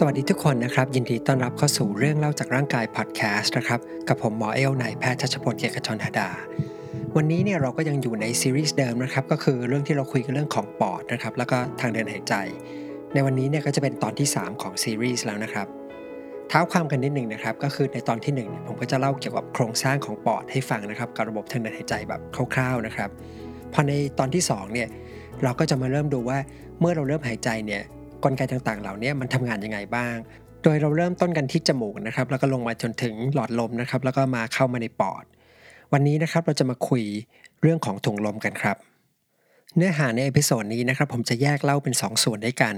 สวัสดีทุกคนนะครับ ยินดีต้อนรับเข้าสู่เรื่องเล่าจากร่างกายพอดแคสต์นะครับ กับผมหมอเอลนายแพทย์ชัชพลเกียรติชนธดา วันนี้เนี่ยเราก็ยังอยู่ในซีรีส์เดิมนะครับ ก็คือเรื่องที่เราคุยกันเรื่องของปอดนะครับ แล้วก็ทางเดินหายใจ ในวันนี้เนี่ยก็จะเป็นตอนที่ 3 ของซีรีส์แล้วนะครับเท้าความกันนิดหนึ่งนะครับ ก็คือในตอนที่1เนี่ยผมก็จะเล่าเกี่ยวกับโครงสร้างของปอดให้ฟังนะครับกับระบบทางเดินหายใจแบบคร่าวๆนะครับพอในตอนที่2เนี่ยเราก็จะมาเริ่มดูว่าเมื่อเราเริ่มหายใจเนี่ย กลไกต่างๆ เหล่านี้มันทำงานยังไงบ้าง โดยเราเริ่มต้นกันที่จมูกนะครับ แล้วก็ลงมาจนถึงหลอดลมนะครับ แล้วก็มาเข้ามาในปอด วันนี้นะครับเราจะมาคุยเรื่องของถุงลมกันครับ เนื้อหาใน episode นี้นะครับ ผมจะแยกเล่าเป็น 2 ส่วนด้วยกัน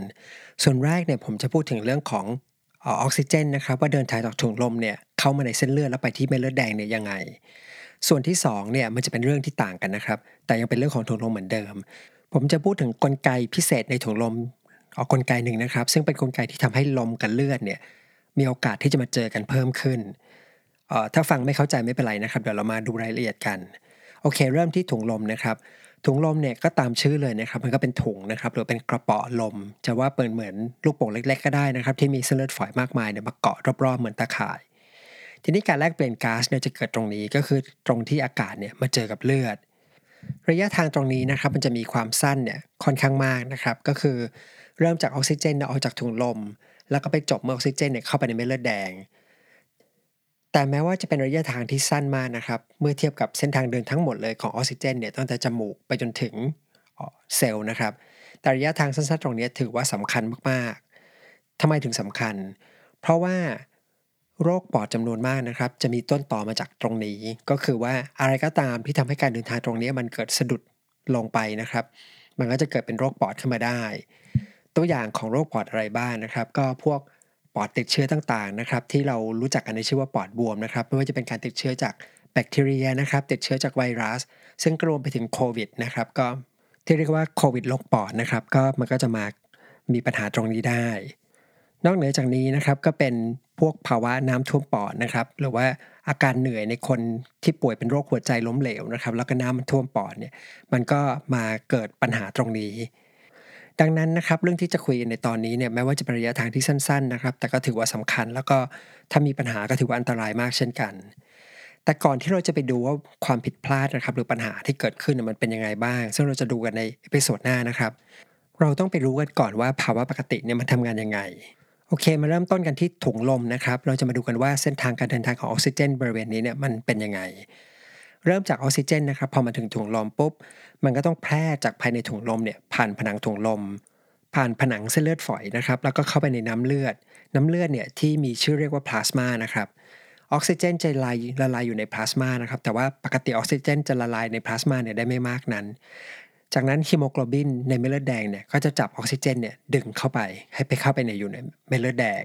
ส่วนแรกเนี่ยผมจะพูดถึงเรื่องของออกซิเจนนะครับ ว่าเดินทางจากถุงลมเนี่ยเข้ามาในเส้นเลือดแล้วไปที่เม็ดเลือดแดงเนี่ยยังไง ส่วนที่2เนี่ยมันจะเป็นเรื่องที่ต่างกันนะครับ แต่ยังเป็นเรื่องของถุงลมเหมือนเดิม ผมจะพูดถึงกลไกพิเศษในถุงลม ออกกลไกหนึ่งนะครับ ซึ่งเป็นนกลไกที่ทำให้ลมกับเลือดเนี่ยมีโอกาสที่จะมาเจอกันเพิ่มขึ้นถ้าฟังไม่เข้าใจไม่เป็นไรนะครับเดี๋ยวเรามาดูรายละเอียดกันโอเค เริ่มที่ถุงลมนะครับถุงลมเนี่ยก็ตามชื่อเลยนะครับมันก็เป็นถุงนะครับหรือเป็นกระป๋อลม จะว่าเปิดเหมือนลูกโป่งเล็ก ๆ ก็ได้นะครับที่มีเส้นเลือดฝอยมากมายเนี่ยมาเกาะรอบๆเหมือนตาข่าย ทีนี้การแลกเปลี่ยนก๊าซเนี่ยจะเกิดตรงนี้ก็คือตรงที่อากาศเนี่ยมาเจอกับเลือด ระยะทางตรงนี้นะครับมันจะมีความสั้นเนี่ยค่อนข้างมากนะครับก็คือ เริ่มจากออกซิเจนออกจากถุงลม แล้วก็ไปจบเมื่อออกซิเจนเนี่ยเข้าไปในเม็ดเลือดแดง แต่แม้ว่าจะเป็นระยะทางที่สั้นมากนะครับ เมื่อเทียบกับเส้นทางเดินทั้งหมดเลยของออกซิเจนเนี่ยตั้งแต่จมูกไปจนถึงเซลล์นะครับ แต่ระยะทางสั้นๆตรงนี้ถือว่าสำคัญมากๆทำไมถึงสำคัญ เพราะว่าโรคปอดจำนวนมากนะครับ จะมีต้นต่อมาจากตรงนี้ ก็คือว่าอะไรก็ตามที่ทำให้การเดินทางตรงนี้มันเกิดสะดุดลงไปนะครับ มันก็จะเกิดเป็นโรคปอดขึ้นมาได้ ตัวอย่างของโรคปอดอะไรบ้างนะครับ ก็พวกปอดติดเชื้อต่างๆนะครับ ที่เรารู้จักกันในชื่อว่าปอดบวมนะครับไม่ว่าจะเป็นการติดเชื้อจากแบคทีเรียนะครับติดเชื้อจากไวรัส ซึ่งรวมไปถึงโควิดนะครับก็ที่เรียกว่าโควิดโรคปอดนะครับก็มันก็จะมามีปัญหาตรงนี้ได้ นอกเหนือจากนี้นะครับก็เป็นพวกภาวะน้ำท่วมปอดนะครับหรือว่าอาการเหนื่อยในคนที่ป่วยเป็นโรคหัวใจล้มเหลวนะครับแล้วก็น้ำมันท่วมปอดเนี่ยมันก็มาเกิดปัญหาตรงนี้ ดังนั้นนะครับเรื่องที่จะคุยในตอนนี้เนี่ยแม้ว่าจะเป็นระยะทางที่สั้นๆนะครับแต่ก็ถือว่าสำคัญ แล้วก็ถ้ามีปัญหาก็ถือว่าอันตรายมากเช่นกัน แต่ก่อนที่เราจะไปดูว่าความผิดพลาดนะครับหรือปัญหาที่เกิดขึ้นมันเป็นยังไงบ้าง ซึ่งเราจะดูกันใน episode หน้านะครับเราต้องไปรู้กันก่อนว่าภาวะปกติเนี่ยมันทำงานยังไงโอเค มาเริ่มต้นกันที่ถุงลมนะครับ เราจะมาดูกันว่าเส้นทางการเดินทางของออกซิเจนบริเวณนี้เนี่ยมันเป็นยังไง เริ่มจากออกซิเจนนะครับพอมาถึงถุงลมปุ๊บ มันก็ต้องแพร่จากภายในถุงลมเนี่ยผ่านผนังถุงลม ผ่านผนังเส้นเลือดฝอยนะครับแล้วก็เข้าไปในน้ำเลือด น้ำเลือดเนี่ยที่มีชื่อเรียกว่าพลาสมานะครับออกซิเจนจะละลายละลายอยู่ในพลาสมานะครับแต่ว่าปกติออกซิเจนจะละลายในพลาสมาเนี่ยได้ไม่มากนั้น จากนั้นฮีโมโกลบินในเม็ดเลือดแดงเนี่ยก็จะจับออกซิเจนเนี่ยดึงเข้าไปให้ไปเข้าไปในอยู่ในเม็ดเลือดแดง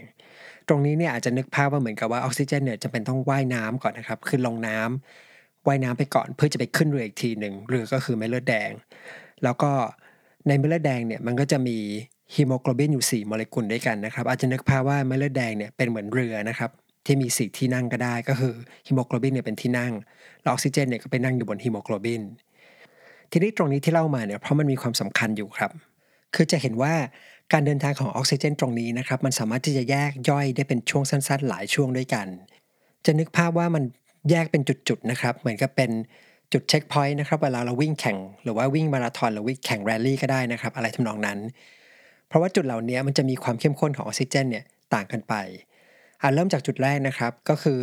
ตรงนี้เนี่ยอาจจะนึกภาพว่าเหมือนกับว่าออกซิเจนเนี่ยจะเป็นต้องว่ายน้ำก่อนนะครับขึ้นลงน้ำ ว่ายน้ำไปก่อนเพื่อจะไปขึ้นเรืออีกทีหนึ่งเรือก็คือเม็ดเลือดแดง แล้วก็ในเม็ดเลือดแดงเนี่ยมันก็จะมีฮีโมโกลบินอยู่ 4 โมเลกุลด้วยกันนะครับอาจจะนึกภาพว่าเม็ดเลือดแดงเนี่ยเป็นเหมือนเรือนะครับที่มีสี่ที่นั่งก็ได้ก็คือฮีโมโกลบินเนี่ยเป็นที่นั่งแล้วออกซิเจนเนี่ยก็ไปนั่งอยู่บนฮีโมโกลบินทีนี้ตรงนี้ที่เล่ามาเนี่ยเพราะมันมีความสำคัญอยู่ครับ คือจะเห็นว่าการเดินทางของออกซิเจนตรงนี้นะครับมันสามารถที่จะแยกย่อยได้เป็นช่วงสั้น ๆ หลายช่วงด้วยกัน จะนึกภาพว่ามัน แยกเป็นจุดๆนะครับ เหมือนกับเป็นจุด checkpoint นะครับเวลาเราวิ่งแข่ง หรือว่าวิ่งมาราธอนหรือวิ่งแข่งแรลลี่ก็ได้นะครับ อะไรทำนองนั้น เพราะว่าจุดเหล่านี้มันจะมีความเข้มข้นของออกซิเจนเนี่ยต่างกันไปอ่าเริ่มจากจุดแรกนะครับ ก็คือ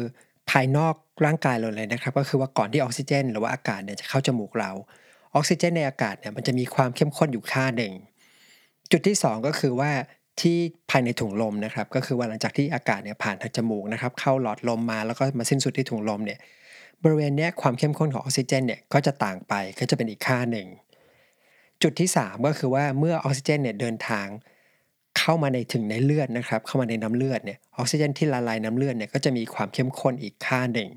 ภายนอกร่างกายเราเลยนะครับ ก็คือว่าก่อนที่ออกซิเจน หรือว่าอากาศเนี่ยจะเข้าจมูกเรา ออกซิเจนในอากาศเนี่ยมันจะมีความเข้มข้นอยู่ค่าหนึ่งจุดที่ 2 ก็คือว่า ที่ภายในถุงลมนะครับ ก็คือว่าหลังจากที่อากาศเนี่ยผ่านทางจมูกนะครับเข้าหลอดลมมาแล้วก็มาสิ้นสุดที่ถุงลมเนี่ยบริเวณนี้ความเข้มข้นของออกซิเจนเนี่ยก็จะต่างไปก็จะเป็นอีกค่าหนึ่ง จุดที่ 3 ก็คือว่าเมื่อออกซิเจนเนี่ยเดินทางเข้ามาในถึงในเลือดนะครับ เข้ามาในน้ำเลือดเนี่ยออกซิเจนที่ละลายน้ำเลือดเนี่ยก็จะมีความเข้มข้นอีกค่าหนึ่ง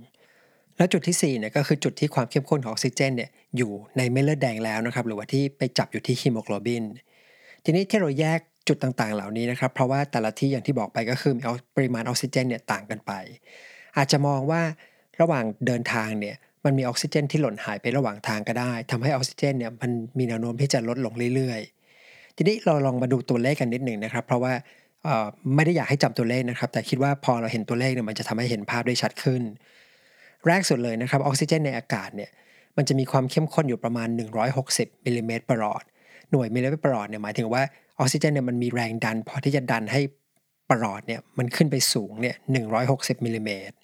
แล้วจุดที่4เนี่ยก็คือจุดที่ความเข้มข้นของออกซิเจนเนี่ยอยู่ในเม็ดเลือดแดงแล้วนะครับ หรือว่าที่ไปจับอยู่ที่ฮีโมโกลบิน ทีนี้ที่เราแยก จุดต่างๆ เหล่านี้นะครับ เพราะว่าแต่ละที่อย่างที่บอกไปก็คือมีปริมาณออกซิเจนเนี่ยต่างกันไป อาจจะมองว่าระหว่างเดินทางเนี่ยมันมีออกซิเจนที่หล่นหายไประหว่างทางก็ได้ทำให้ออกซิเจนเนี่ยมันมีแนวโน้มที่จะลดลงเรื่อยๆ ทีนี้เราลองมาดูตัวเลขกันนิดหนึ่งนะครับ เพราะว่าไม่ได้อยากให้จำตัวเลขนะครับ แต่คิดว่าพอเราเห็นตัวเลขเนี่ยมันจะทำให้เห็นภาพได้ชัดขึ้น แรกสุดเลยนะครับออกซิเจนในอากาศเนี่ยมันจะมีความเข้มข้นอยู่ประมาณ 160มิลลิเมตรประหลอด หน่วยมิลลิเมตรประหลอดเนี่ยหมายถึงว่า ออกซิเจนเนี่ยมันมีแรงดัน พอที่จะดันให้ประหลอดเนี่ยมันขึ้นไปสูงเนี่ย160มิลลิเมตร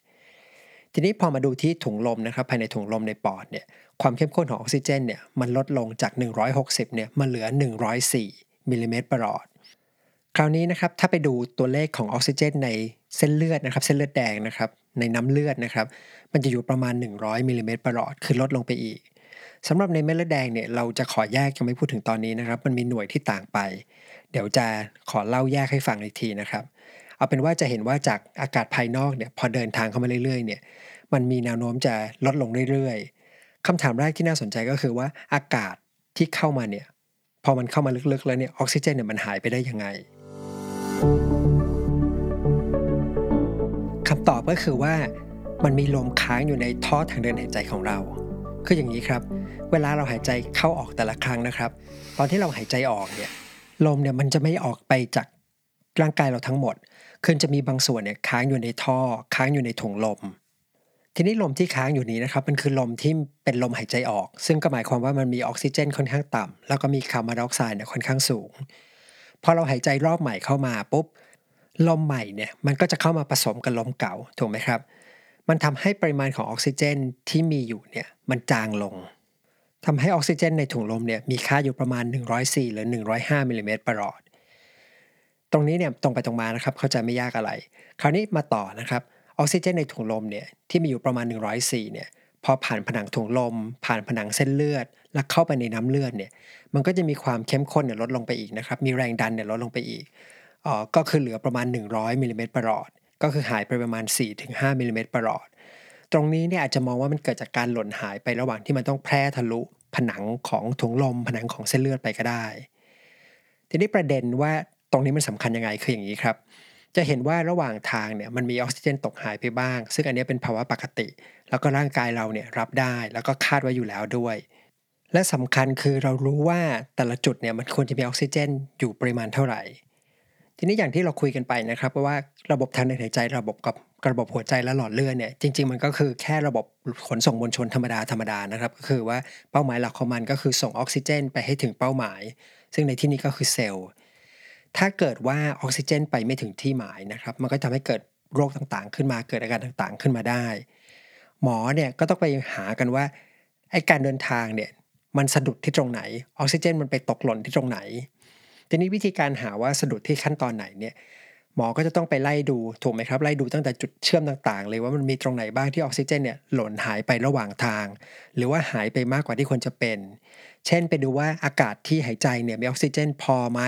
ทีนี้พอมาดูที่ถุงลมนะครับภายในถุงลมในปอดเนี่ยความเข้มข้นของออกซิเจนเนี่ยมันลดลงจาก 160เนี่ยมาเหลือ 104มิลลิเมตรประหลอด คราวนี้นะครับถ้าไปดูตัวเลขของออกซิเจนในเส้นเลือดนะครับเส้นเลือดแดงนะครับในน้ำเลือดนะครับมันจะอยู่ประมาณ 100มิลลิเมตรประหลอดคือลดลงไปอีก สำหรับในเม็ดเลือดแดงเนี่ยเราจะขอแยกยังไม่พูดถึงตอนนี้นะครับ มันมีหน่วยที่ต่างไป เดี๋ยวจะขอเล่าแยกให้ฟังอีกทีนะครับ เอาเป็นว่าจะเห็นว่าจากอากาศภายนอกเนี่ยพอเดินทางเข้ามาเรื่อยๆเนี่ยมันมีแนวโน้มจะลดลงเรื่อยๆคำถามแรกที่น่าสนใจก็คือว่าอากาศที่เข้ามาเนี่ยพอมันเข้ามาลึกๆ แล้วเนี่ยออกซิเจนเนี่ยมันหายไปได้ยังไงคำตอบก็คือว่ามันมีลมค้างอยู่ในท่อทางเดินหายใจของเรา คืออย่างนี้ครับ เวลาเราหายใจเข้าออกแต่ละครั้งนะครับ ตอนที่เราหายใจออกเนี่ยลมเนี่ยมันจะไม่ออกไปจากร่างกายเราทั้งหมด คือจะมีบางส่วนเนี่ยค้างอยู่ในท่อ ค้างอยู่ในถุงลม ทีนี้ลมที่ค้างอยู่นี้นะครับ มันคือลมที่เป็นลมหายใจออก ซึ่งก็หมายความว่ามันมีออกซิเจนค่อนข้างต่ำแล้วก็มีคาร์บอนไดออกไซด์เนี่ยค่อนข้างสูง พอเราหายใจรอบใหม่เข้ามาปุ๊บ ลมใหม่เนี่ยมันก็จะเข้ามาผสมกับลมเก่า ถูกไหมครับ มันทำให้ปริมาณของออกซิเจนที่มีอยู่เนี่ยมันจางลง ทำให้ออกซิเจนในถุงลมเนี่ยมีค่าอยู่ประมาณ 104 หรือ 105มิลลิเมตรประหลอด ตรงนี้เนี่ยตรงไปตรงมานะครับเข้าใจไม่ยากอะไร คราวนี้มาต่อนะครับออกซิเจนในถุงลมเนี่ยที่มีอยู่ประมาณ 104เนี่ยพอผ่านผนังถุงลม ผ่านผนังเส้นเลือด แล้วเข้าไปในน้ำเลือดเนี่ยมันก็จะมีความเข้มข้นเนี่ยลดลงไปอีกนะครับมีแรงดันเนี่ยลดลงไปอีกอ๋อก็คือเหลือประมาณ 100มิลลิเมตรประหลอด ก็คือหายไปประมาณ 4-5มิลลิเมตรประหลอด ตรงนี้เนี่ยอาจจะมองว่ามันเกิดจากการหล่นหายไประหว่างที่มันต้องแพร่ทะลุผนังของถุงลมผนังของเส้นเลือดไปก็ได้ ทีนี้ประเด็นว่าตรงนี้มันสำคัญยังไงคืออย่างนี้ครับ จะเห็นว่าระหว่างทางเนี่ยมันมีออกซิเจนตกหายไปบ้าง ซึ่งอันนี้เป็นภาวะปกติ แล้วก็ร่างกายเราเนี่ยรับได้แล้วก็คาดไว้อยู่แล้วด้วย และสำคัญคือเรารู้ว่าแต่ละจุดเนี่ยมันควรจะมีออกซิเจนอยู่ปริมาณเท่าไหร่ ทีนี้อย่างที่เราคุยกันไปนะครับว่าระบบทางเดินหายใจระบบกับระบบหัวใจและหลอดเลือดเนี่ยจริง ๆ มันก็คือแค่ระบบขนส่งมวลชนธรรมดาธรรมดานะครับก็คือว่าเป้าหมายหลักของมันก็คือส่งออกซิเจนไปให้ถึงเป้าหมาย ซึ่งในที่นี้ก็คือเซลล์ถ้าเกิดว่าออกซิเจนไปไม่ถึงที่หมายนะครับ มันก็ทำให้เกิดโรคต่างๆ ขึ้นมาเกิดอาการต่างๆ ขึ้นมาได้ หมอเนี่ยก็ต้องไปหากันว่าไอ้การเดินทางเนี่ยมันสะดุดที่ตรงไหน ออกซิเจนมันไปตกหล่นที่ตรงไหน ทีนี้วิธีการหาว่าสะดุดที่ขั้นตอนไหนเนี่ยหมอก็จะต้องไปไล่ดูถูกไหมครับไล่ดูตั้งแต่จุดเชื่อมต่างๆ เลยว่ามันมีตรงไหนบ้างที่ออกซิเจนเนี่ยหล่นหายไประหว่างทาง หรือว่าหายไปมากกว่าที่ควรจะเป็น เช่นไปดูว่าอากาศที่หายใจเนี่ยมีออกซิเจนพอไหม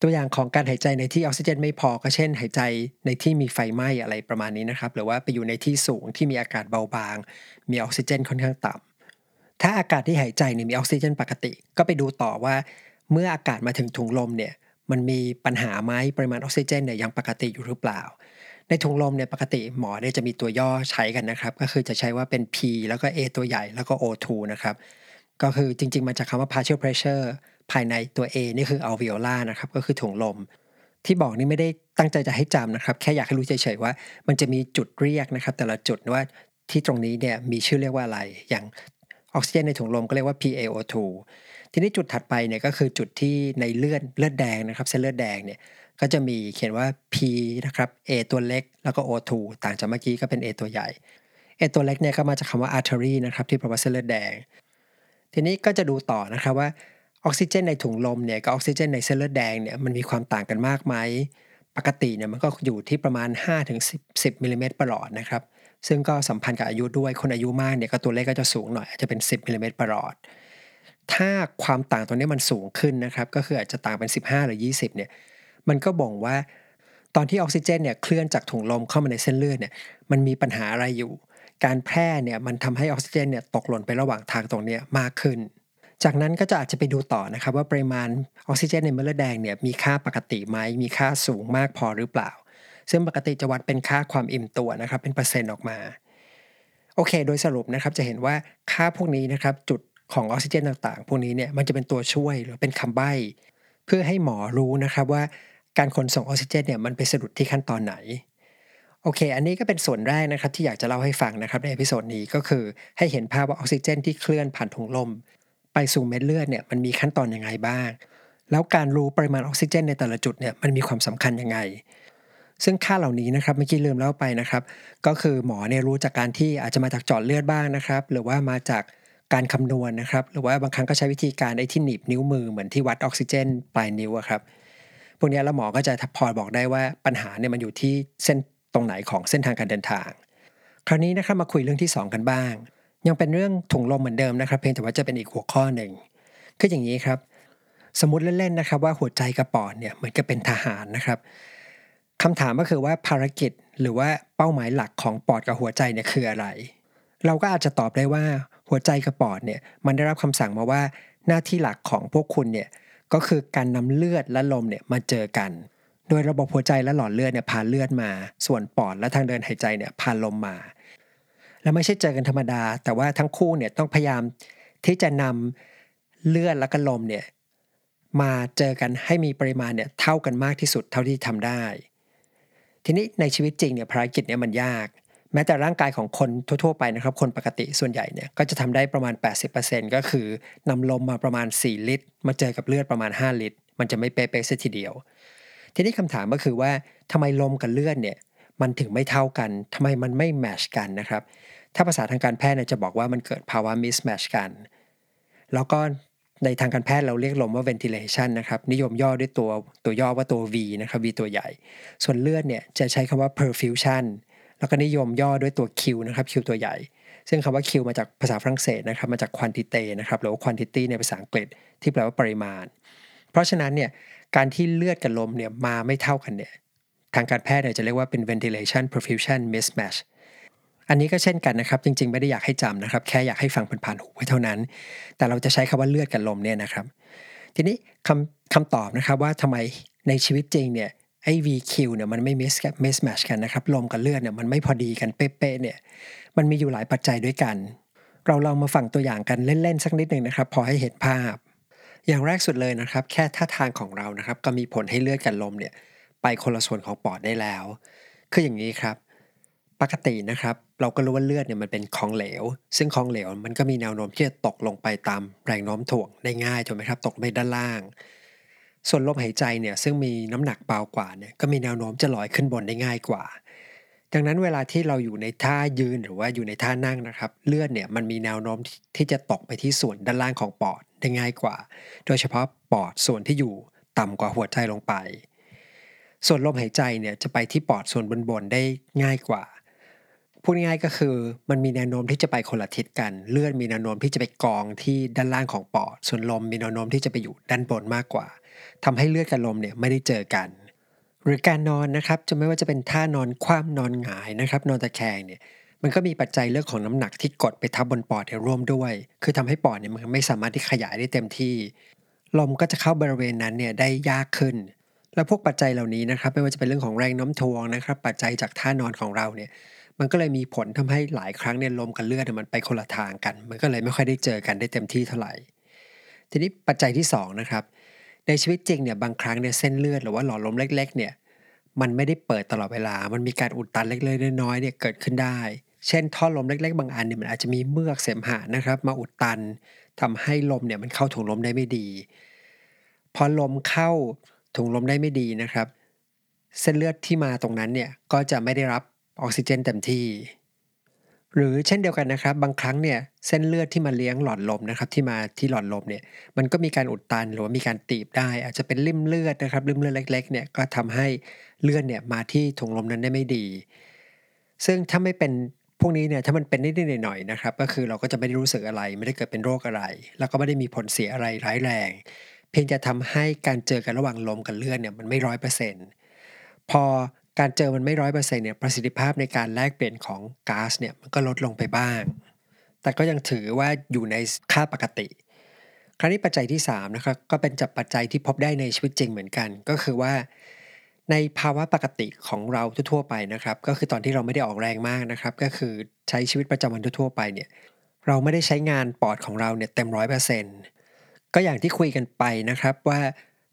ตัวอย่างของการหายใจในที่ออกซิเจนไม่พอก็เช่น หายใจในที่มีไฟไหม้อะไรประมาณนี้นะครับ หรือว่าไปอยู่ในที่สูงที่มีอากาศเบาบาง มีออกซิเจนค่อนข้างต่ำถ้าอากาศที่หายใจเนี่ยมีออกซิเจนปกติ ก็ไปดูต่อว่า เมื่ออากาศมาถึงถุงลมเนี่ยมันมีปัญหาไหมปริมาณออกซิเจนเนี่ยยังปกติอยู่หรือเปล่า ในถุงลมเนี่ยปกติหมอเนี่ยจะมีตัวย่อใช้กันนะครับ ก็คือจะใช้ว่าเป็น P แล้วก็ A ตัวใหญ่แล้วก็ O2 นะครับก็คือจริง ๆ มาจากคำว่า partial pressure ภายในตัว A นี่คือ alveolar นะครับก็คือถุงลม ที่บอกนี่ไม่ได้ตั้งใจจะให้จำนะครับ แค่อยากให้รู้เฉยๆว่า มันจะมีจุดเรียกนะครับ แต่ละจุดว่าที่ตรงนี้เนี่ยมีชื่อเรียกว่าอะไร อย่างออกซิเจนในถุงลมก็เรียกว่า PaO2 ทีนี้จุดถัดไปเนี่ยก็คือจุดที่ในเลือดเลือดแดงนะครับเส้นเลือดแดงเนี่ยก็จะมีเขียนว่า P นะครับ A ตัวเล็กแล้วก็ O2 ต่างจากเมื่อกี้ก็เป็น A ตัวใหญ่ A ตัวเล็กเนี่ยก็มาจากคำว่า artery นะครับที่แปลว่าเส้นเลือดแดง ทีนี้ก็จะดูต่อนะครับว่าออกซิเจนในถุงลมเนี่ยกับออกซิเจนในเส้นเลือดแดงเนี่ยมันมีความต่างกันมากไหมปกติเนี่ยมันก็อยู่ที่ประมาณ 5-10 10มิลลิเมตรประหลอดนะครับซึ่งก็สัมพันธ์กับอายุด้วยคนอายุมากเนี่ยก็ตัวเลขก็จะสูงหน่อยอาจจะเป็น 10มิลลิเมตรประหลอด ถ้าความต่างตัวนี้มันสูงขึ้นนะครับก็คืออาจจะต่างเป็น 15 หรือ 20เนี่ยมันก็บ่งว่าตอนที่ออกซิเจนเนี่ยเคลื่อนจากถุงลมเข้ามาในเส้นเลือดเนี่ยมันมีปัญหาอะไรอยู่ การแพร่เนี่ยมันทำให้ออกซิเจนเนี่ยตกหล่นไประหว่างทางตรงนี้มากขึ้น จากนั้นก็จะอาจจะไปดูต่อนะครับว่าปริมาณออกซิเจนในเม็ดเลือดแดงเนี่ยมีค่าปกติไหมมีค่าสูงมากพอหรือเปล่า ซึ่งปกติจะวัดเป็นค่าความอิ่มตัวนะครับเป็นเปอร์เซ็นต์ออกมาโอเค โดยสรุปนะครับจะเห็นว่าค่าพวกนี้นะครับจุด ของออกซิเจนต่างๆ พวกนี้เนี่ยมันจะเป็นตัวช่วยหรือเป็นคำใบ้ เพื่อให้หมอรู้นะครับว่าการขนส่งออกซิเจนเนี่ยมันไปสะดุดที่ขั้นตอนไหน โอเค อันนี้ก็เป็นส่วนแรกนะครับที่อยากจะเล่าให้ฟังนะครับใน episode นี้ก็คือให้เห็นภาพว่าออกซิเจนที่เคลื่อนผ่านถุงลม ไปสู่เม็ดเลือดเนี่ยมันมีขั้นตอนยังไงบ้าง แล้วการรู้ปริมาณออกซิเจนในแต่ละจุดเนี่ยมันมีความสำคัญยังไงซึ่งค่าเหล่านี้นะครับเมื่อกี้ลืมเล่าไปนะครับ ก็คือหมอเนี่ยรู้จากการที่อาจจะมาจากจอดเลือดบ้างนะครับ หรือว่ามาจาก การคำนวณนะครับ หรือว่าบางครั้งก็ใช้วิธีการไอ้ที่หนีบนิ้วมือเหมือนที่วัดออกซิเจนปลายนิ้วครับพวกนี้แล้วหมอก็จะพอบอกได้ว่าปัญหาเนี่ยมันอยู่ที่เส้นตรงไหนของเส้นทางการเดินทาง คราวนี้นะครับมาคุยเรื่องที่ 2 กันบ้าง ยังเป็นเรื่องถุงลมเหมือนเดิมนะครับ เพียงแต่ว่าจะเป็นอีกหัวข้อหนึ่งคืออย่างนี้ครับ สมมติเล่นๆนะครับ ว่าหัวใจกระปอดเนี่ยเหมือนกับเป็นทหารนะครับคำถามก็คือว่าภารกิจหรือว่าเป้าหมายหลักของปอดกับหัวใจเนี่ยคืออะไร เราก็อาจจะตอบได้ว่า หัวใจกับปอดเนี่ยมันได้รับคำสั่งมาว่าหน้าที่หลักของพวกคุณเนี่ยก็คือการนำเลือดและลมเนี่ยมาเจอกัน โดยระบบหัวใจและหลอดเลือดเนี่ยพาเลือดมา ส่วนปอดและทางเดินหายใจเนี่ยพาลมมา แล้วไม่ใช่เจอกันธรรมดา แต่ว่าทั้งคู่เนี่ยต้องพยายามที่จะนำเลือดและก็ลมเนี่ยมาเจอกันให้มีปริมาณเนี่ยเท่ากันมากที่สุดเท่าที่ทำได้ ทีนี้ในชีวิตจริงเนี่ยภารกิจเนี่ยมันยาก แม้แต่ร่างกายของคนทั่วๆไปนะครับ คนปกติส่วนใหญ่เนี่ยก็จะทำได้ประมาณ 80%ก็คือนำลมมาประมาณ 4 ลิตร มาเจอกับเลือดประมาณ 5 ลิตร มันจะไม่เป๊ะๆซะทีเดียว ทีนี้คำถามก็คือว่าทำไมลมกับเลือดเนี่ยมันถึงไม่เท่ากันทำไมมันไม่แมชกันนะครับ ถ้าภาษาทางการแพทย์เนี่ยจะบอกว่ามันเกิดภาวะมิสแมชกัน แล้วก็ในทางการแพทย์เราเรียกลมว่า ventilation นะครับ นิยมย่อด้วยตัวตัวย่อว่าตัว V นะครับ V ตัวใหญ่ ส่วนเลือดเนี่ยจะใช้คำว่า perfusion แล้วก็นิยมย่อด้วยตัว Q นะครับ Q ตัวใหญ่ ซึ่งคำว่า Q มาจากภาษาฝรั่งเศสนะครับมาจาก quantity นะครับหรือว่า quantity ในภาษาอังกฤษที่แปลว่าปริมาณ เพราะฉะนั้นเนี่ยการที่เลือดกับลมเนี่ยมาไม่เท่ากันเนี่ยทางการแพทย์เนี่ยจะเรียกว่าเป็น ventilation perfusion mismatch อันนี้ก็เช่นกันนะครับ จริงๆ ไม่ได้อยากให้จำนะครับ แค่อยากให้ฟังผ่านๆหูไว้เท่านั้น แต่เราจะใช้คำว่าเลือดกับลมเนี่ยนะครับ ทีนี้คำคำตอบนะครับว่าทำไมในชีวิตจริงเนี่ย ไอ้ VQ เนี่ยมันไม่ miss miss match กันนะครับลมกับเลือดเนี่ยมันไม่พอดีกันเป๊ะๆเนี่ยมันมีอยู่หลายปัจจัยด้วยกัน เราลองมาฟังตัวอย่างกันเล่นๆสักนิดหนึ่งนะครับ พอให้เห็นภาพ อย่างแรกสุดเลยนะครับ แค่ท่าทางของเรานะครับ ก็มีผลให้เลือดกับลมเนี่ยไปคนละส่วนของปอดได้แล้ว คืออย่างนี้ครับ ปกตินะครับ เราก็รู้ว่าเลือดเนี่ยมันเป็นของเหลว ซึ่งของเหลวมันก็มีแนวโน้มที่จะตกลงไปตามแรงโน้มถ่วงได้ง่ายถูกไหมครับ ตกไปด้านล่าง ส่วนลมหายใจเนี่ยซึ่งมีน้ำหนักเบากว่าเนี่ยก็มีแนวโน้มจะลอยขึ้นบนได้ง่ายกว่า ดังนั้นเวลาที่เราอยู่ในท่ายืนหรือว่าอยู่ในท่านั่งนะครับ เลือดเนี่ยมันมีแนวโน้มที่จะตกไปที่ส่วนด้านล่างของปอดได้ง่ายกว่า โดยเฉพาะปอดส่วนที่อยู่ต่ำกว่าหัวใจลงไป ส่วนลมหายใจเนี่ยจะไปที่ปอดส่วนบนๆได้ง่ายกว่าพูดง่ายก็คือมันมีแนวโน้มที่จะไปคนละทิศกัน เลือดมีแนวโน้มที่จะไปกองที่ด้านล่างของปอด ส่วนลมมีแนวโน้มที่จะไปอยู่ด้านบนมากกว่า ทำให้เลือดกับลมเนี่ยไม่ได้เจอกัน หรือการนอนนะครับจะไม่ว่าจะเป็นท่านอนคว่ำนอนหงายนะครับ นอนตะแคงเนี่ยมันก็มีปัจจัยเรื่องของน้ำหนักที่กดไปทับบนปอดร่วมด้วย คือทำให้ปอดเนี่ยมันไม่สามารถที่ขยายได้เต็มที่ ลมก็จะเข้าบริเวณนั้นเนี่ยได้ยากขึ้น แล้วพวกปัจจัยเหล่านี้นะครับ ไม่ว่าจะเป็นเรื่องของแรงน้ำทวงนะครับ ปัจจัยจากท่านอนของเราเนี่ย มันก็เลยมีผลทำให้หลายครั้งเนี่ยลมกับเลือดมันไปคนละทางกัน มันก็เลยไม่ค่อยได้เจอกันได้เต็มที่เท่าไหร่ ทีนี้ปัจจัยที่2นะครับ ในชีวิตจริงเนี่ยบางครั้งเนี่ยเส้นเลือดหรือว่าหลอดลมเล็ก ๆ เนี่ยมันไม่ได้เปิดตลอดเวลา มันมีการอุดตันเล็กๆน้อยๆเนี่ยเกิดขึ้นได้ เช่น ท่อลมเล็ก ๆ บางอันเนี่ยมันอาจจะมีเมือกเสมหะนะครับ มาอุดตันทำให้ลมเนี่ยมันเข้าถุงลมได้ไม่ดี พอลมเข้าถุงลมได้ไม่ดีนะครับ เส้นเลือดที่มาตรงนั้นเนี่ยก็จะไม่ได้รับออกซิเจนเต็มที่ หรือเช่นเดียวกันนะครับ บางครั้งเนี่ยเส้นเลือดที่มาเลี้ยงหลอดลมนะครับที่มาที่หลอดลมเนี่ยมันก็มีการอุดตันหรือว่ามีการตีบได้ อาจจะเป็นริ่มเลือดนะครับริ่มเลือดเล็กๆเนี่ยก็ทำให้เลือดเนี่ยมาที่ถุงลมนั้นได้ไม่ดี ซึ่งถ้าไม่เป็นพวกนี้เนี่ยถ้ามันเป็นนิดๆหน่อยๆนะครับก็คือเราก็จะไม่ได้รู้สึกอะไร ไม่ได้เกิดเป็นโรคอะไร แล้วก็ไม่ได้มีผลเสียอะไรร้ายแรง เพียงจะทำให้การเจอกันระหว่างลมกับเลือดเนี่ยมันไม่ร้อยเปอร์เซ็นต์พอ การเจอมันไม่ร้อยเปอร์เซ็นต์เนี่ยประสิทธิภาพในการแลกเปลี่ยนของก๊าซเนี่ยมันก็ลดลงไปบ้าง แต่ก็ยังถือว่าอยู่ในค่าปกติ คราวนี้ปัจจัยที่3นะครับก็เป็นจับปัจจัยที่พบได้ในชีวิตจริงเหมือนกัน ก็คือว่า ในภาวะปกติของเราทั่วไปนะครับ ก็คือตอนที่เราไม่ได้ออกแรงมากนะครับ ก็คือใช้ชีวิตประจำวันทั่วไปเนี่ยเราไม่ได้ใช้งานปอดของเราเนี่ยเต็มร้อยเปอร์เซ็นต์ก็อย่างที่คุยกันไปนะครับว่า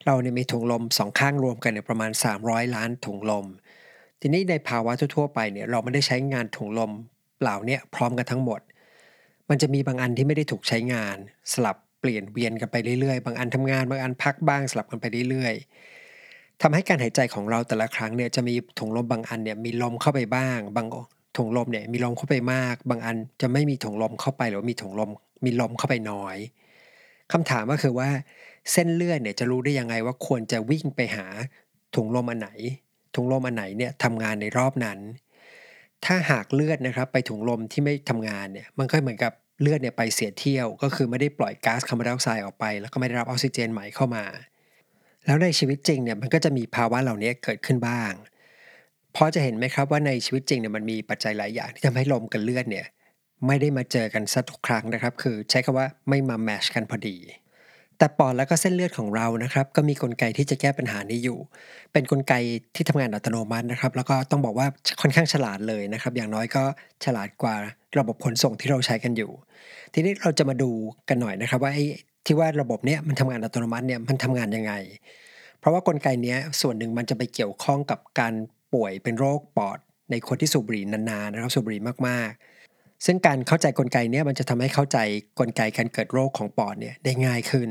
เราเนี่ยมีถุงลมสองข้างรวมกันเนี่ยประมาณ 300 ล้านถุงลม ทีนี้ในภาวะทั่วๆไปเนี่ยเราไม่ได้ใช้งานถุงลมเปล่าเนี่ยพร้อมกันทั้งหมด มันจะมีบางอันที่ไม่ได้ถูกใช้งาน สลับเปลี่ยนเวียนกันไปเรื่อยๆ บางอันทำงานบางอันพักบ้างสลับกันไปเรื่อยๆทำให้การหายใจของเราแต่ละครั้งเนี่ยจะมีถุงลมบางอันเนี่ยมีลมเข้าไปบ้าง บางถุงลมเนี่ยมีลมเข้าไปมาก บางอันจะไม่มีถุงลมเข้าไปหรือมีถุงลมมีลมเข้าไปน้อยคำถามก็คือว่าเส้นเลือดเนี่ยจะรู้ได้ยังไงว่าควรจะวิ่งไปหาถุงลมอันไหน ถุงลมอันไหนเนี่ยทำงานในรอบนั้น ถ้าหากเลือดนะครับไปถุงลมที่ไม่ทำงานเนี่ยมันก็เหมือนกับเลือดเนี่ยไปเสียเที่ยว ก็คือไม่ได้ปล่อยก๊าซคาร์บอนไดออกไซด์ออกไป แล้วก็ไม่ได้รับออกซิเจนใหม่เข้ามา แล้วในชีวิตจริงเนี่ยมันก็จะมีภาวะเหล่านี้เกิดขึ้นบ้างพอจะเห็นไหมครับว่าในชีวิตจริงเนี่ยมันมีปัจจัยหลายอย่างที่ทำให้ลมกับเลือดเนี่ยไม่ได้มาเจอกันสักทุกครั้งนะครับ คือใช้คำว่าไม่มาแมชกันพอดี แต่ปอดแล้วก็เส้นเลือดของเรานะครับ ก็มีกลไกที่จะแก้ปัญหานี้อยู่ เป็นนกลไกที่ทำงานอัตโนมัตินะครับ แล้วก็ต้องบอกว่าค่อนข้างฉลาดเลยนะครับ อย่างน้อยก็ฉลาดกว่าระบบขนส่งที่เราใช้กันอยู่ ทีนี้เราจะมาดูกันหน่อยนะครับ ว่าไอ้ที่ว่าระบบเนี้ยมันทำงานอัตโนมัติเนี่ยมันทำงานยังไง เพราะว่ากลไกเนี้ยส่วนหนึ่งมันจะไปเกี่ยวข้องกับการป่วยเป็นโรคปอด ในคนที่สูบบุหรี่นานๆนะครับสูบบุหรี่มากๆซึ่งการเข้าใจกลไกเนี้มันจะทำให้เข้าใจกลไกการเกิดโรคของปอดเนี่ยได้ง่ายขึ้น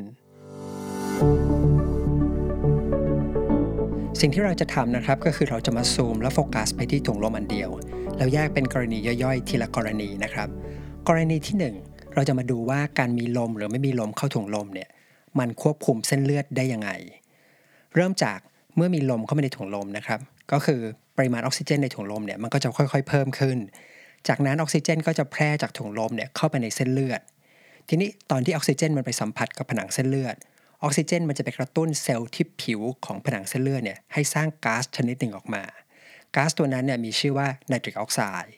สิ่งที่เราจะทำนะครับก็คือเราจะมาซูมและโฟกัสไปที่ถุงลมอันเดียว แล้วแยกเป็นกรณีย่อยๆ ทีละกรณีนะครับ กรณีที่ 1 เราจะมาดูว่าการมีลมหรือไม่มีลมเข้าถุงลมเนี่ยมันควบคุมเส้นเลือดได้ยังไง เริ่มจากเมื่อมีลมเข้ามาในถุงลมนะครับ ก็คือปริมาณออกซิเจนในถุงลมเนี่ยมันก็จะค่อยๆ เพิ่มขึ้น จากนั้นออกซิเจนก็จะแพร่จากถุงลมเนี่ยเข้าไปในเส้นเลือด ทีนี้ตอนที่ออกซิเจนมันไปสัมผัสกับผนังเส้นเลือด ออกซิเจนมันจะไปกระตุ้นเซลล์ที่ผิวของผนังเส้นเลือดเนี่ยให้สร้างก๊าซชนิดหนึ่งออกมาก๊าซตัวนั้นเนี่ยมีชื่อว่าไนตริกออกไซด์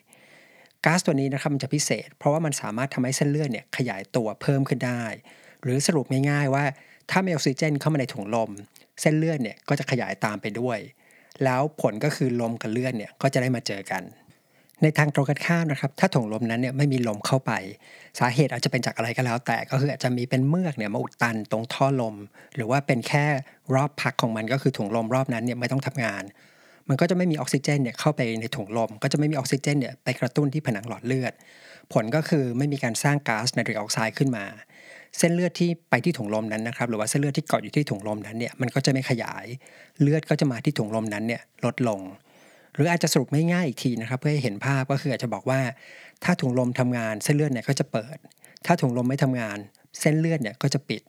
ก๊าซตัวนี้นะครับมันจะพิเศษ เพราะว่ามันสามารถทำให้เส้นเลือดเนี่ยขยายตัวเพิ่มขึ้นได้ หรือสรุปง่ายๆว่าถ้ามีออกซิเจนเข้ามาในถุงลม เส้นเลือดเนี่ยก็จะขยายตามไปด้วย แล้วผลก็คือลมกับเลือดเนี่ยก็จะได้มาเจอกัน ในทางตรงกันข้ามนะครับ ถ้าถุงลมนั้นเนี่ยไม่มีลมเข้าไป สาเหตุอาจจะเป็นจากอะไรก็แล้ว แต่ก็คืออาจจะมีเป็นเมือกเนี่ยมาอุดตันตรงท่อลม หรือว่าเป็นแค่รอบพักของมันก็คือถุงลมรอบนั้นเนี่ยไม่ต้องทำงาน มันก็จะไม่มีออกซิเจนเนี่ยเข้าไปในถุงลม ก็จะไม่มีออกซิเจนเนี่ยไปกระตุ้นที่ผนังหลอดเลือด ผลก็คือไม่มีการสร้างก๊าซไนตริกออกไซด์ขึ้นมา เส้นเลือดที่ไปที่ถุงลมนั้นนะครับหรือว่าเส้นเลือดที่เกาะอยู่ที่ถุงลมนั้นเนี่ยมันก็จะไม่ขยาย เลือดก็จะมาที่ถุงลมนั้นเนี่ยลดลง หรืออาจจะสรุปง่ายๆอีกทีนะครับ เพื่อให้เห็นภาพก็คืออาจจะบอกว่า ถ้าถุงลมทำงานเส้นเลือดเนี่ยก็จะเปิด ถ้าถุงลมไม่ทำงาน เส้นเลือดเนี่ยก็จะปิด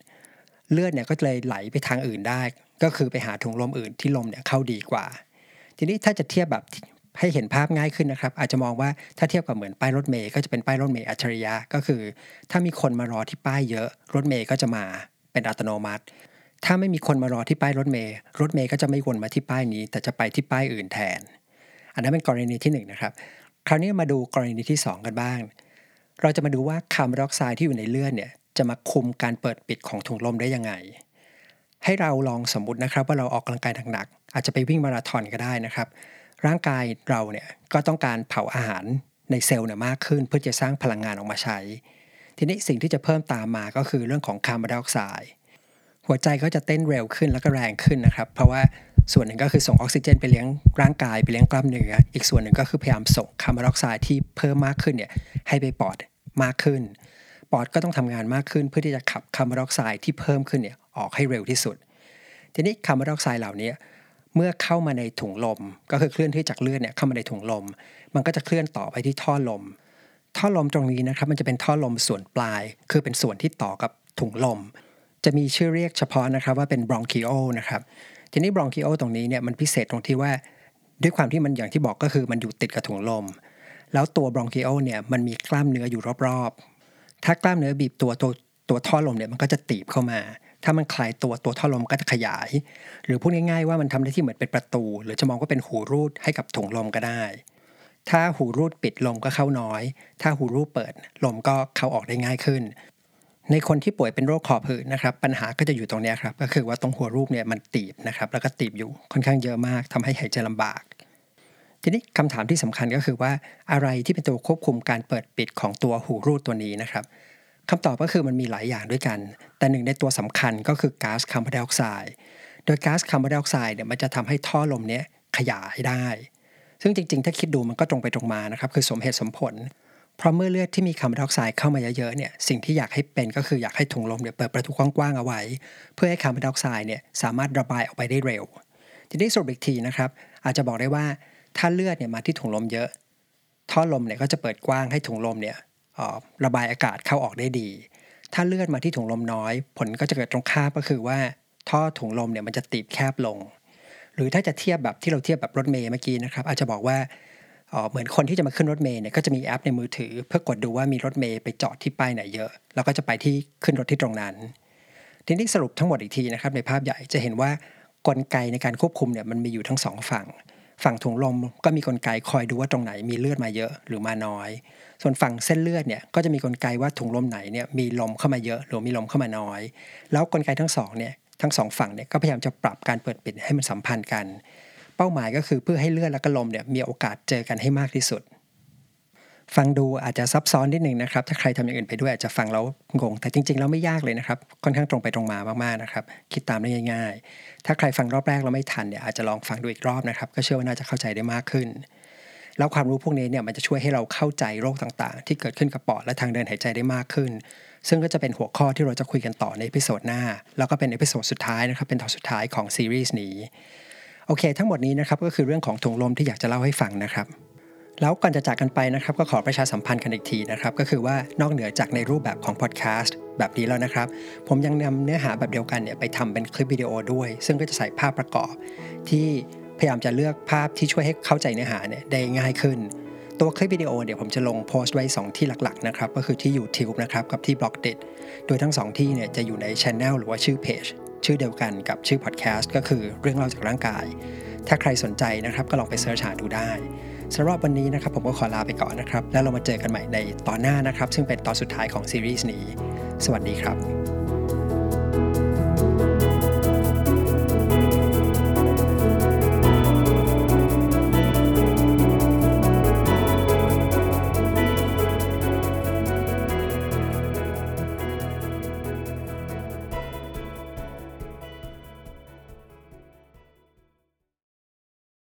เลือดเนี่ยก็เลยไหลไปทางอื่นได้ ก็คือไปหาถุงลมอื่นที่ลมเนี่ยเข้าดีกว่า ทีนี้ถ้าจะเทียบแบบให้เห็นภาพง่ายขึ้นนะครับ อาจจะมองว่าถ้าเทียบกับเหมือนป้ายรถเมย์ก็จะเป็นป้ายรถเมย์อัจฉริยะก็คือ ถ้ามีคนมารอที่ป้ายเยอะ รถเมย์ก็จะมาเป็นอัตโนมัติ ถ้าไม่มีคนมารอที่ป้ายรถเมย์รถเมย์ก็จะไม่วนมาที่ป้ายนี้ แต่จะไปที่ป้ายอื่นแทน อันนั้นเป็นกรณีที่1นนะครับ คราวนี้มาดูกรณีที่ 2 กันบ้าง เราจะมาดูว่าคาร์บอนไดออกไซด์ที่อยู่ในเลือดเนี่ยจะมาคุมการเปิดปิดของถุงลมได้ยังไง ให้เราลองสมมตินะครับว่าเราออกกำลังกายหนักๆอาจจะไปวิ่งมาราธอนก็ได้นะครับ ร่างกายเราเนี่ยก็ต้องการเผาอาหารในเซลล์เนี่ยมากขึ้นเพื่อจะสร้างพลังงานออกมาใช้ ทีนี้สิ่งที่จะเพิ่มตามมาก็คือเรื่องของคาร์บอนไดออกไซด์ หัวใจก็จะเต้นเร็วขึ้นแล้วก็แรงขึ้นนะครับ เพราะว่าส่วนหนึ่งก็คือส่งออกซิเจน ไปเลี้ยงร่างกายไปเลี้ยงกล้ามเนื้ออีกส่วนหนึ่งก็คือพยายามส่งคาร์บอนไดออกไซด์ที่เพิ่มมากขึ้นเนี่ยให้ไปปอดมากขึ้น ปอดก็ต้องทำงานมากขึ้น เพื่อที่จะขับคาร์บอนไดออกไซด์ที่เพิ่มขึ้นเนี่ยออกให้เร็วที่สุด ทีนี้คาร์บอนไดออกไซด์เหล่านี้เมื่อเข้ามาในถุงลม ก็คือเคลื่อนที่จากเลือดเนี่ยเข้ามาในถุงลม มันก็จะเคลื่อนต่อไปที่ท่อลม ท่อลมตรงนี้นะครับมันจะเป็นท่อลมส่วนปลาย คือเป็นส่วนที่ต่อกับถุงลม จะมีชื่อเรียกเฉพาะนะครับว่าเป็น bronchiole นะครับทีนี้ bronchiole ตรงนี้เนี่ยมันพิเศษตรงที่ว่าด้วยความที่มันอย่างที่บอกก็คือมันอยู่ติดกับถุงลม แล้วตัว bronchiole เนี่ยมันมีกล้ามเนื้ออยู่รอบๆ ถ้ากล้ามเนื้อบีบตัวตัวตัวท่อลมเนี่ยมันก็จะตีบเข้ามา ถ้ามันคลายตัวตัวท่อลมก็จะขยาย หรือพูดง่ายๆว่ามันทำได้ที่เหมือนเป็นประตู หรือจะมองว่าเป็นหูรูดให้กับถุงลมก็ได้ ถ้าหูรูดปิดลมก็เข้าน้อย ถ้าหูรูดเปิดลมก็เข้าออกได้ง่ายขึ้น ในคนที่ป่วยเป็นโรคขอบหืดนะครับปัญหาก็จะอยู่ตรงนี้ครับก็คือว่าตรงหัวรูปเนี่ยมันตีบนะครับแล้วก็ตีบอยู่ค่อนข้างเยอะมากทำให้หายใจลำบาก ทีนี้คำถามที่สำคัญก็คือว่าอะไรที่เป็นตัวควบคุมการเปิดปิดของตัวหูรูดตัวนี้นะครับคำตอบก็คือมันมีหลายอย่างด้วยกัน แต่หนึ่งในตัวสำคัญก็คือก๊าซคาร์บอนไดออกไซด์โดยก๊าซคาร์บอนไดออกไซด์เนี่ยมันจะทำให้ท่อลมเนี้ยขยายได้ ซึ่งจริงๆ ถ้าคิดดูมันก็ตรงไปตรงมานะครับคือสมเหตุสมผล เพราะเมื่อเลือดที่มีคาร์บอนไดออกไซด์เข้ามาเยอะๆเนี่ยสิ่งที่อยากให้เป็นก็คืออยากให้ถุงลมเนี่ยเปิดประตูกว้างๆเอาไว้ เพื่อให้คาร์บอนไดออกไซด์เนี่ยสามารถระบายออกไปได้เร็วทีนี้สรุปอีกทีนะครับ อาจจะบอกได้ว่าถ้าเลือดเนี่ยมาที่ถุงลมเยอะ ท่อลมเนี่ยก็จะเปิดกว้างให้ถุงลมเนี่ยระบายอากาศเข้าออกได้ดี ถ้าเลือดมาที่ถุงลมน้อย ผลก็จะเกิดตรงข้ามก็คือว่า ท่อถุงลมเนี่ยมันจะตีบแคบลง หรือถ้าจะเทียบแบบที่เราเทียบแบบรถเมย์เมื่อกี้นะครับอาจจะบอกว่า เหมือนคนที่จะมาขึ้นรถเมย์เนี่ยก็จะมีแอปในมือถือ เพื่อกดดูว่ามีรถเมย์ไปจอดที่ป้ายไหนเยอะ แล้วก็จะไปที่ขึ้นรถที่ตรงนั้น ทีนี้สรุปทั้งหมดอีกทีนะครับในภาพใหญ่จะเห็นว่ากลไกในการควบคุมเนี่ยมันมีอยู่ทั้งสองฝั่ง ฝั่งถุงลมก็มีกลไกคอยดูว่าตรงไหนมีเลือดมาเยอะหรือมาน้อย ส่วนฝั่งเส้นเลือดเนี่ยก็จะมีกลไกว่าถุงลมไหนเนี่ยมีลมเข้ามาเยอะหรือมีลมเข้ามาน้อย แล้วกลไกทั้งสองเนี่ยทั้งสองฝั่งเนี่ยก็พยายามจะปรับการเปิดปิดให้มันสัมพันธ์กัน เป้าหมายก็คือเพื่อให้เลือดและก็ลมเนี่ยมีโอกาสเจอกันให้มากที่สุด ฟังดูอาจจะซับซ้อนนิดหนึ่งนะครับ ถ้าใครทำอย่างอื่นไปด้วยอาจจะฟังแล้วงง แต่จริงๆแล้วไม่ยากเลยนะครับ ค่อนข้างตรงไปตรงมามากๆนะครับ คิดตามได้ง่าย ๆ ถ้าใครฟังรอบแรกแล้วไม่ทันเนี่ยอาจจะลองฟังดูอีกรอบนะครับ ก็เชื่อว่าน่าจะเข้าใจได้มากขึ้น แล้วความรู้พวกนี้เนี่ยมันจะช่วยให้เราเข้าใจโรคต่างๆ ที่เกิดขึ้นกับปอดและทางเดินหายใจได้มากขึ้นซึ่งก็จะเป็นหัวข้อที่เราจะคุยกันต่อใน episode หน้า แล้วก็เป็น episode สุดท้ายนะครับ เป็นตอนสุดท้ายของซีรีส์นี้ โอเค ทั้งหมดนี้นะครับก็คือเรื่องของถุงลมที่อยากจะเล่าให้ฟังนะครับแล้วก่อนจะจากกันไปนะครับก็ขอประชาสัมพันธ์กันอีกทีนะครับก็คือว่านอกเหนือจากในรูปแบบของพอดแคสต์แบบนี้แล้วนะครับ ผมยังนำเนื้อหาแบบเดียวกันเนี่ยไปทำเป็นคลิปวิดีโอด้วย ซึ่งก็จะใส่ภาพประกอบ ที่พยายามจะเลือกภาพที่ช่วยให้เข้าใจเนื้อหาเนี่ยได้ง่ายขึ้น ตัวคลิปวิดีโอเดี๋ยวผมจะลงโพสต์ไว้ 2 ที่หลักๆนะครับก็คือที่ YouTube นะครับกับที่ b l o g d i t โดยทั้ง 2 ที่เนี่ยจะอยู่ในช anel หรือว่าชื่อเพจ ชื่อเดียวกันกับชื่อพอดแคสต์ก็คือเรื่องเล่าจากร่างกาย ถ้าใครสนใจนะครับก็ลองไปเสิร์ชหาดูได้สำหรับวันนี้นะครับผมก็ขอลาไปก่อนนะครับ แล้วเรามาเจอกันใหม่ในตอนหน้านะครับ ซึ่งเป็นตอนสุดท้ายของซีรีส์นี้ สวัสดีครับ